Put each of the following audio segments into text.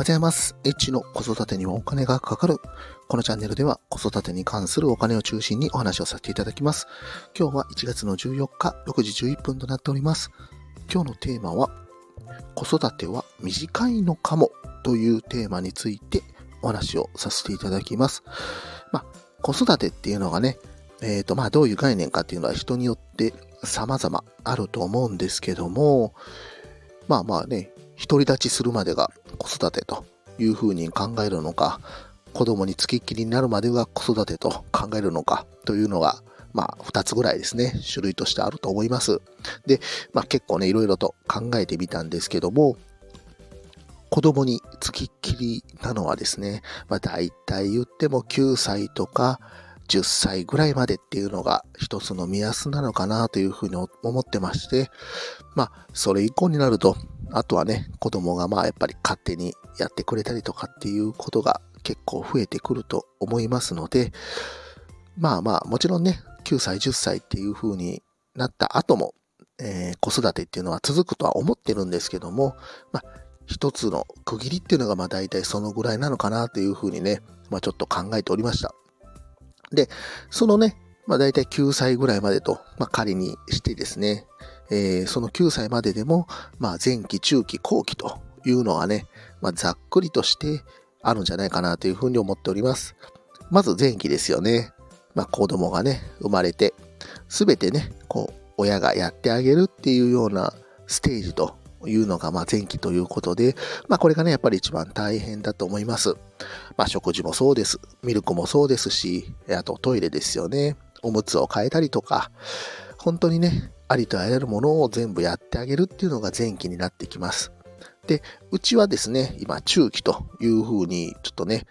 ございます。H の子育てにはお金がかかる。このチャンネルでは子育てに関するお金を中心にお話をさせていただきます。今日は1月の14日6時11分となっております。今日のテーマは子育ては短いのかもというテーマについてお話をさせていただきます。まあ、子育てっていうのがね、えっ、ー、と、まあ、どういう概念かっていうのは人によって様々あると思うんですけども、まあまあね、独り立ちするまでが子育てというふうに考えるのか、子供に付きっきりになるまでが子育てと考えるのかというのが、まあ、二つぐらいですね、種類としてあると思います。で、まあ結構ね、いろいろと考えてみたんですけども、子供に付きっきりなのはですね、まあ大体言っても9歳とか10歳ぐらいまでっていうのが一つの目安なのかなというふうに思ってまして、まあそれ以降になるとあとはね、子供がまあやっぱり勝手にやってくれたりとかっていうことが結構増えてくると思いますので、まあまあもちろんね、9歳、10歳っていう風になった後も、えー、子育てっていうのは続くとは思ってるんですけども、まあ一つの区切りっていうのがまあ大体そのぐらいなのかなという風にね、まあちょっと考えておりました。で、そのね、まあ大体9歳ぐらいまでと、まあ仮にしてですね、えー、その9歳まででも、まあ、前期、中期、後期というのはね、まあ、ざっくりとしてあるんじゃないかなというふうに思っております。まず前期ですよね。まあ、子供がね、生まれて、すべてね、こう、親がやってあげるっていうようなステージというのが、まあ、前期ということで、まあ、これがね、やっぱり一番大変だと思います。まあ、食事もそうです。ミルクもそうですし、あとトイレですよね。おむつを変えたりとか、本当にね、ありとあらゆるものを全部やってあげるっていうのが前期になってきます。で、うちはですね、今、中期というふうに、ちょっとね、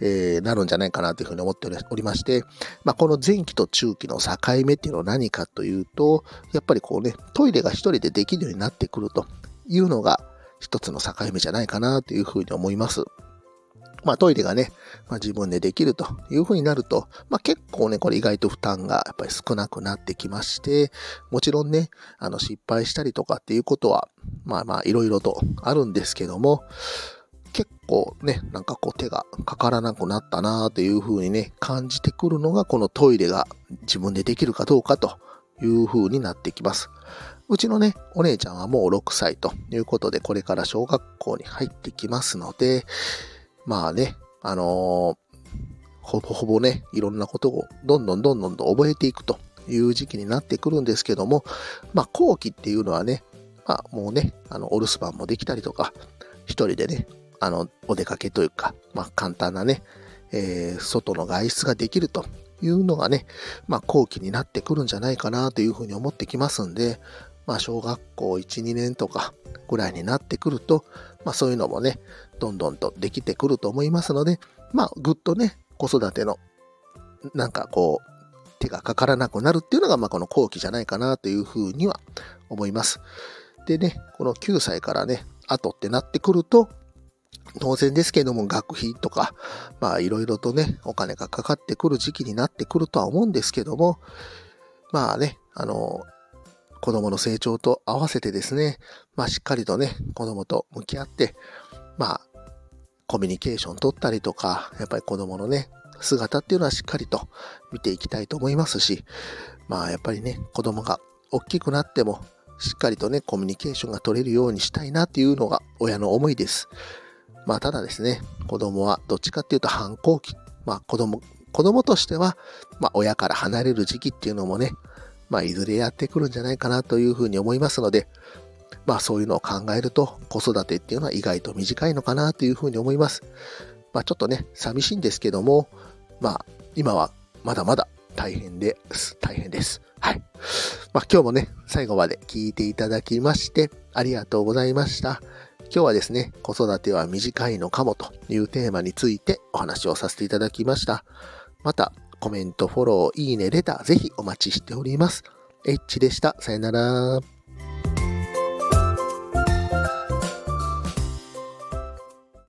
えー、なるんじゃないかなというふうに思っておりまして、まあ、この前期と中期の境目っていうのは何かというと、やっぱりこうね、トイレが一人でできるようになってくるというのが一つの境目じゃないかなというふうに思います。まあトイレがね、まあ、自分でできるというふうになると、まあ結構ね、これ意外と負担がやっぱり少なくなってきまして、もちろんね、あの失敗したりとかっていうことは、まあまあいろいろとあるんですけども、結構ね、なんかこう手がかからなくなったなというふうにね、感じてくるのがこのトイレが自分でできるかどうかというふうになってきます。うちのね、お姉ちゃんはもう6歳ということで、これから小学校に入ってきますので、まあね、あのー、ほぼほぼね、いろんなことをどんどんどんどんと覚えていくという時期になってくるんですけども、まあ後期っていうのはね、まあもうね、あの、お留守番もできたりとか、一人でね、あの、お出かけというか、まあ簡単なね、えー、外の外出ができるというのがね、まあ後期になってくるんじゃないかなというふうに思ってきますんで、まあ小学校1、2年とかぐらいになってくると、まあそういうのもね、どんどんとできてくると思いますので、まあぐっとね、子育ての、なんかこう、手がかからなくなるっていうのが、まあこの後期じゃないかなというふうには思います。でね、この9歳からね、後ってなってくると、当然ですけども、学費とか、まあいろいろとね、お金がかかってくる時期になってくるとは思うんですけども、まあね、あの、子供の成長と合わせてですね、まあしっかりとね、子供と向き合って、まあ、コミュニケーション取ったりとか、やっぱり子供のね、姿っていうのはしっかりと見ていきたいと思いますし、まあやっぱりね、子供が大きくなっても、しっかりとね、コミュニケーションが取れるようにしたいなっていうのが親の思いです。まあただですね、子供はどっちかっていうと反抗期。まあ子供、子供としては、まあ親から離れる時期っていうのもね、まあいずれやってくるんじゃないかなというふうに思いますので、まあそういうのを考えると子育てっていうのは意外と短いのかなというふうに思います。まあちょっとね、寂しいんですけども、まあ今はまだまだ大変です。大変です。はい。まあ今日もね、最後まで聞いていただきましてありがとうございました。今日はですね、子育ては短いのかもというテーマについてお話をさせていただきました。また、コメント、フォロー、いいね、レター、ぜひお待ちしております。エッチでした。さよなら。